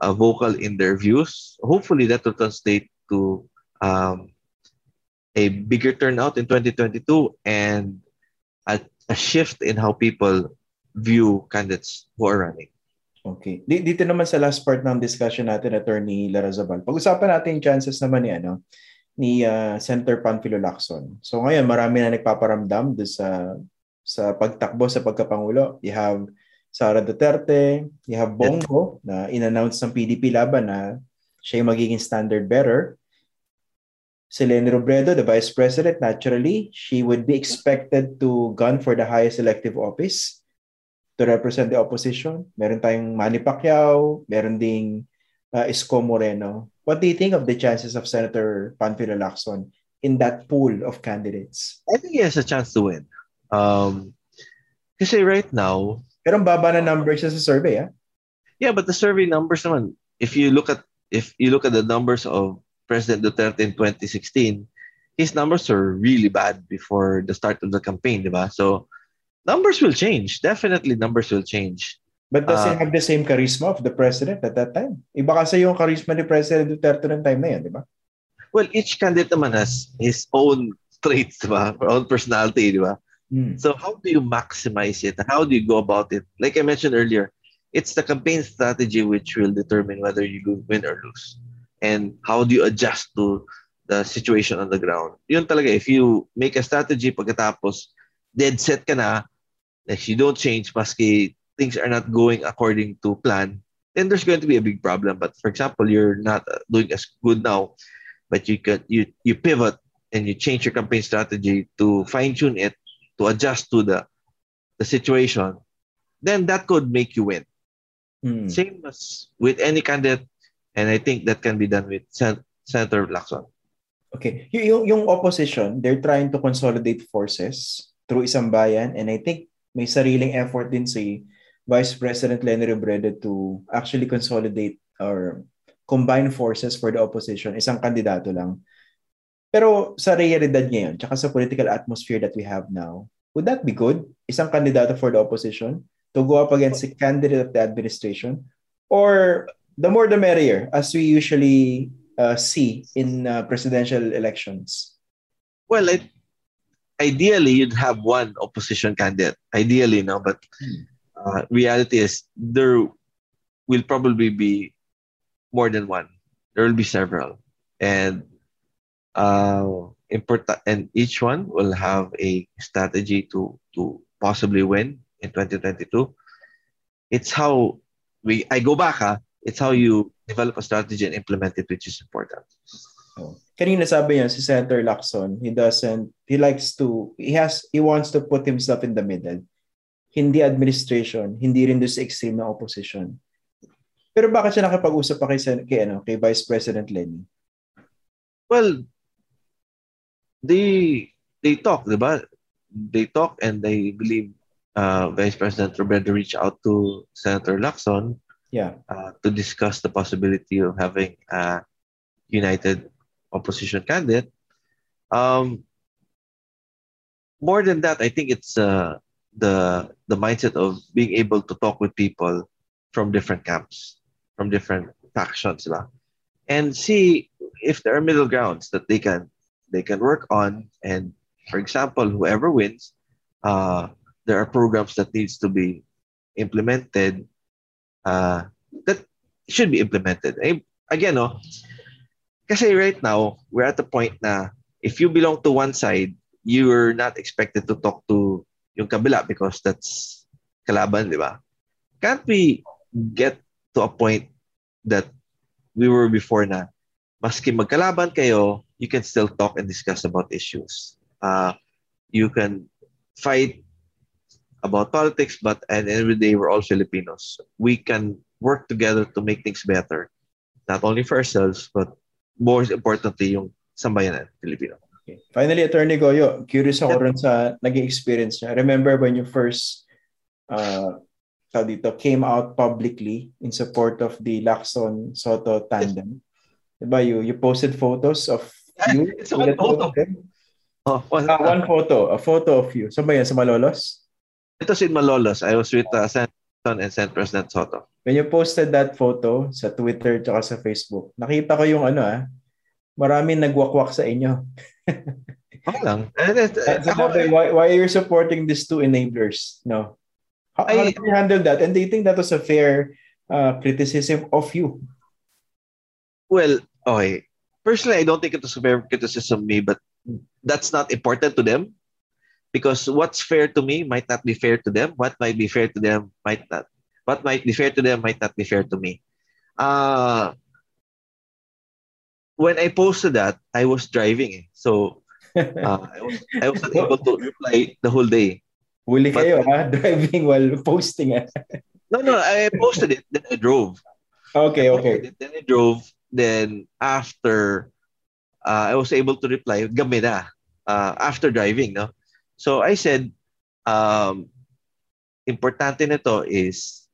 uh, vocal in their views. Hopefully that will translate to um, a bigger turnout in 2022 and a, a shift in how people view candidates who are running. Okay. Di- Dito naman sa last part ng discussion natin, Attorney Larazabal, pag-usapan natin yung chances naman ni, ano, ni uh, Senator Panfilo Lacson. So ngayon, marami na nagpaparamdam sa sa pagtakbo sa pagkapangulo. You have Sara Duterte, you have Bongo na in-announce ng PDP laban na siya yung magiging standard bearer. Si Leni Robredo, the Vice President, naturally, she would be expected to gun for the highest elective office to represent the opposition. Meron tayong Manny Pacquiao, meron ding uh, Isko Moreno. What do you think of the chances of Senator Panfilo Lacson in that pool of candidates? I think he has a chance to win. Um, kasi right now, Pero baba na numbers sa survey, ah. yeah, but the survey numbers naman, if you look at if you look at the numbers of President Duterte in 2016, his numbers were really bad before the start of the campaign, di ba? So numbers will change. Definitely numbers will change. But does he Ah. have the same charisma of the president at that time? Iba kasi yung charisma ni President Duterte ng time na yun, di ba? Well, each candidate naman has his own traits, di ba? Or own personality, di ba? Hmm. So how do you maximize it? How do you go about it? Like I mentioned earlier, it's the campaign strategy which will determine whether you win or lose. And how do you adjust to the situation on the ground? Yun talaga, if you make a strategy pagkatapos dead set ka na, like you don't change maski things are not going according to plan, then there's going to be a big problem. But for example, you're not uh, doing as good now, but you could you you pivot and you change your campaign strategy to fine tune it to adjust to the the situation, then that could make you win. Hmm. Same as with any candidate, and I think that can be done with Sen- Senator Lacson. Okay. Y- yung, yung opposition, they're trying to consolidate forces through isang bayan and I think may sariling effort din si Vice President Leni Robredo to actually consolidate or combine forces for the opposition. Isang kandidato lang. Pero sa realidad ngayon, tsaka sa political atmosphere that we have now, would that be good? Isang kandidato for the opposition to go up against a candidate of the administration? Or the more the merrier, as we usually uh, see in uh, presidential elections? Well, I, ideally, you'd have one opposition candidate. Ideally, no, but Hmm. uh, reality is there will probably be more than one. There will be several, and uh, important, and each one will have a strategy to to possibly win in 2022. It's how we. I go back. Ha, it's how you develop a strategy and implement it, which is important. Oh. Kanina sabi niya si Senator Lacson, he doesn't, he likes to, he has, he wants to put himself in the middle. Hindi administration, hindi rin doon sa extreme na opposition. Pero bakit siya nakipag-usap pa kay, kay, ano, kay Vice President Lenny? Well, they they talk, di ba? They talk and they believe uh, Vice President Roberto reached out to Senator Lacson yeah. Uh, to discuss the possibility of having a united opposition candidate. Um, more than that, I think it's uh, the the mindset of being able to talk with people from different camps, from different factions, diba? and see if there are middle grounds that they can they can work on. And for example, whoever wins, uh, there are programs that needs to be implemented uh, that should be implemented. Again, no, Kasi right now, we're at the point na if you belong to one side, you're not expected to talk to yung kabila because that's kalaban, di ba? Can't we get to a point that we were before na maski magkalaban kayo, you can still talk and discuss about issues. Uh, you can fight about politics, but at the end of the day, we're all Filipinos. We can work together to make things better, not only for ourselves, but more importantly, yung sambayanan Filipino. Okay. Finally, Attorney Goyo, curious ako rin sa naging experience niya. Remember when you first uh, dito, came out publicly in support of the Lacson Soto tandem? Yes. Diba, you, you posted photos of you? It's one photo. Oh, one, uh, one photo. A photo of you. Saan ba yan? Sa Malolos? Ito in Malolos. I was with uh, Senator and Senate President Soto. When you posted that photo sa Twitter at sa Facebook, nakita ko yung ano ah, maraming nagwakwak sa inyo. Okay lang. so, why, why are you supporting these two enablers? No. How, I, how do you handle that? And do you think that was a fair uh, criticism of you? Well, okay. Personally, I don't think it was a fair criticism of me, but that's not important to them because what's fair to me might not be fair to them. What might be fair to them might not what might be fair to them might not be fair to me. Uh, when I posted that, I was driving. Eh. So uh, I, was, I wasn't able to reply the whole day. Huli kayo, ha? Driving while posting. Eh. no, no. I posted it, then I drove. Okay, I okay. It, then I drove. Then after, uh, I was able to reply, gabi na, uh, after driving. No? So I said, um, importante nito is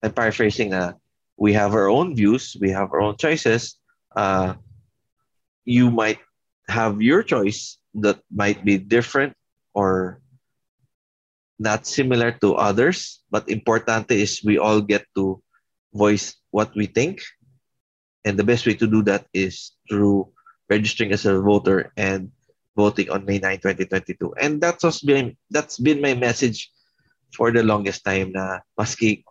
I'm paraphrasing na we have our own views, we have our own choices. Uh, you might have your choice that might be different or not similar to others, but importante is we all get to voice what we think. And the best way to do that is through registering as a voter and voting on May 9, 2022. And that's been that's been my message for the longest time na maski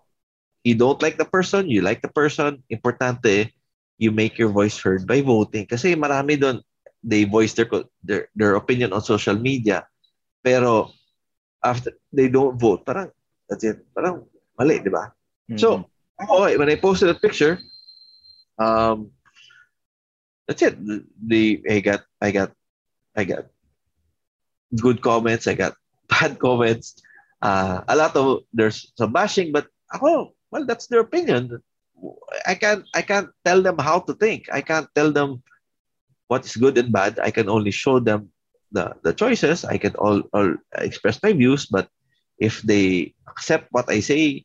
you don't like the person, you like the person, importante, you make your voice heard by voting. Kasi marami doon, they voice their, their, their opinion on social media. Pero, after they don't vote, parang, that's it. Parang, mali, di ba? Mm-hmm. So, okay, when I posted a picture, um, that's it. The, I got, I got, I got good comments, I got bad comments. Uh, a lot of, there's some bashing, but ako, well that's their opinion. I can't i can't tell them how to think. I can't tell them what is good and bad. I can only show them the the choices. I can all, all express my views but if they accept what i say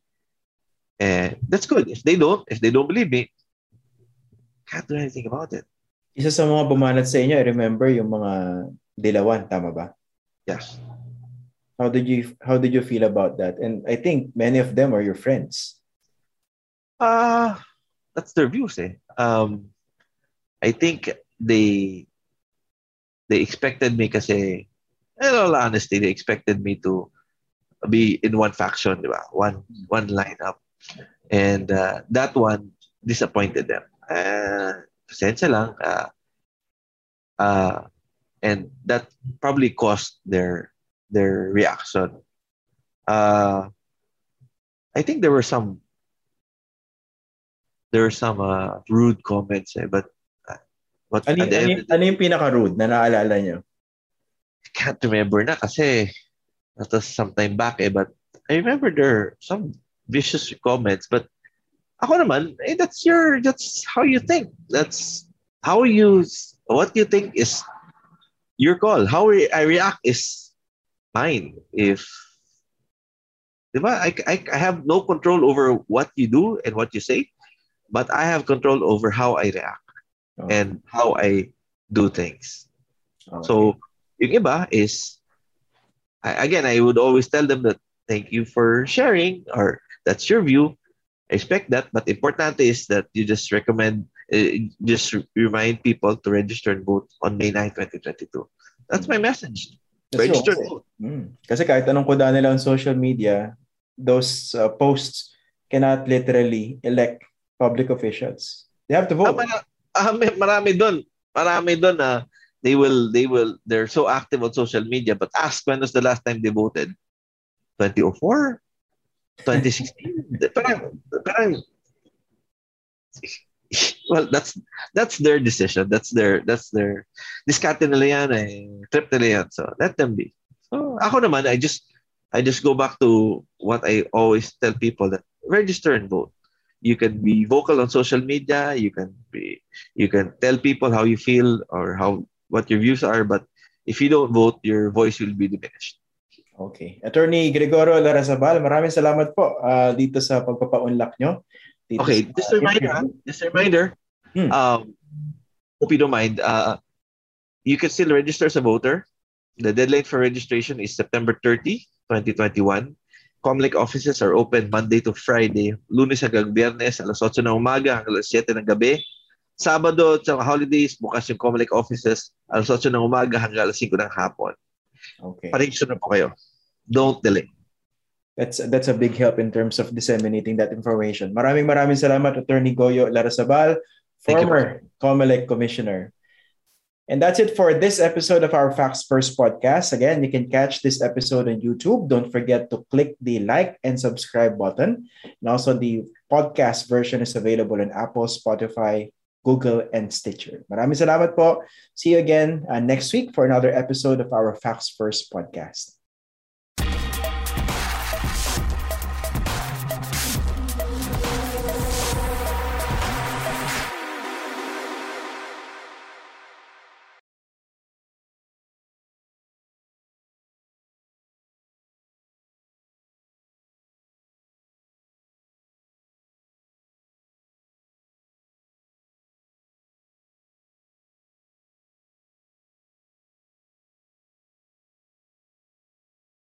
eh, that's good. If they don't if they don't believe me can't do anything about it isa sa mga bumanat sa inyo i remember yung mga dilawan tama ba yes how did you how did you feel about that and i think many of them are your friends uh, that's their views eh. Um, I think they they expected me kasi in all honesty, they expected me to be in one faction, di ba? One one lineup. And uh, that one disappointed them. Uh, pasensya lang. Uh, uh, and that probably caused their their reaction. Uh, I think there were some there were some uh, rude comments, eh, but uh, what ano, ano, ano, ano yung pinaka-rude na naalala nyo? I can't remember na kasi that was some time back eh, but I remember there some vicious comments, but ako naman, eh, that's your, that's how you think. That's how you, what you think is your call. How I react is mine. If I, I, I have no control over what you do and what you say, but I have control over how I react oh. and how I do things. Okay. So, yung iba is, I, again, I would always tell them that thank you for sharing or that's your view. Expect that, but important is that you just recommend, uh, just remind people to register and vote on May 9, 2022. That's my message. That's register and vote. Mm. Kasi kahit anong kuda nila on social media, those uh, posts cannot literally elect public officials. They have to vote. Ah, marami, marami doon. Marami doon na uh, they will they will they're so active on social media but ask when was the last time they voted 2004 2016 parang, parang well that's that's their decision. That's their that's their diskarte nila yan eh. Trip nila yan. So let them be. So ako naman I just I just go back to what I always tell people that register and vote. You can be vocal on social media. You can be you can tell people how you feel or how what your views are. But if you don't vote your voice will be diminished okay attorney Gregorio Larrazabal maraming salamat po uh, dito sa pagpapaunlak nyo dito okay sa, just a reminder uh, just a reminder hmm. um hope you don't mind uh, you can still register as a voter the deadline for registration is September 30 2021 Comlink offices are open Monday to Friday, lunes hanggang biyernes, alas 8 ng umaga hanggang alas 7 ng gabi. Sabado at sa holidays, bukas yung Comlink offices, alas 8 ng umaga hanggang alas 5 ng hapon. Okay. Paregister na po kayo. Don't delay. That's that's a big help in terms of disseminating that information. Maraming maraming salamat Attorney Goyo Larasabal, former COMELEC commissioner. And that's it for this episode of our Facts First podcast. Again, you can catch this episode on YouTube. Don't forget to click the like and subscribe button. And also, the podcast version is available on Apple, Spotify, Google, and Stitcher. Maraming salamat po. See you again uh, next week for another episode of our Facts First podcast.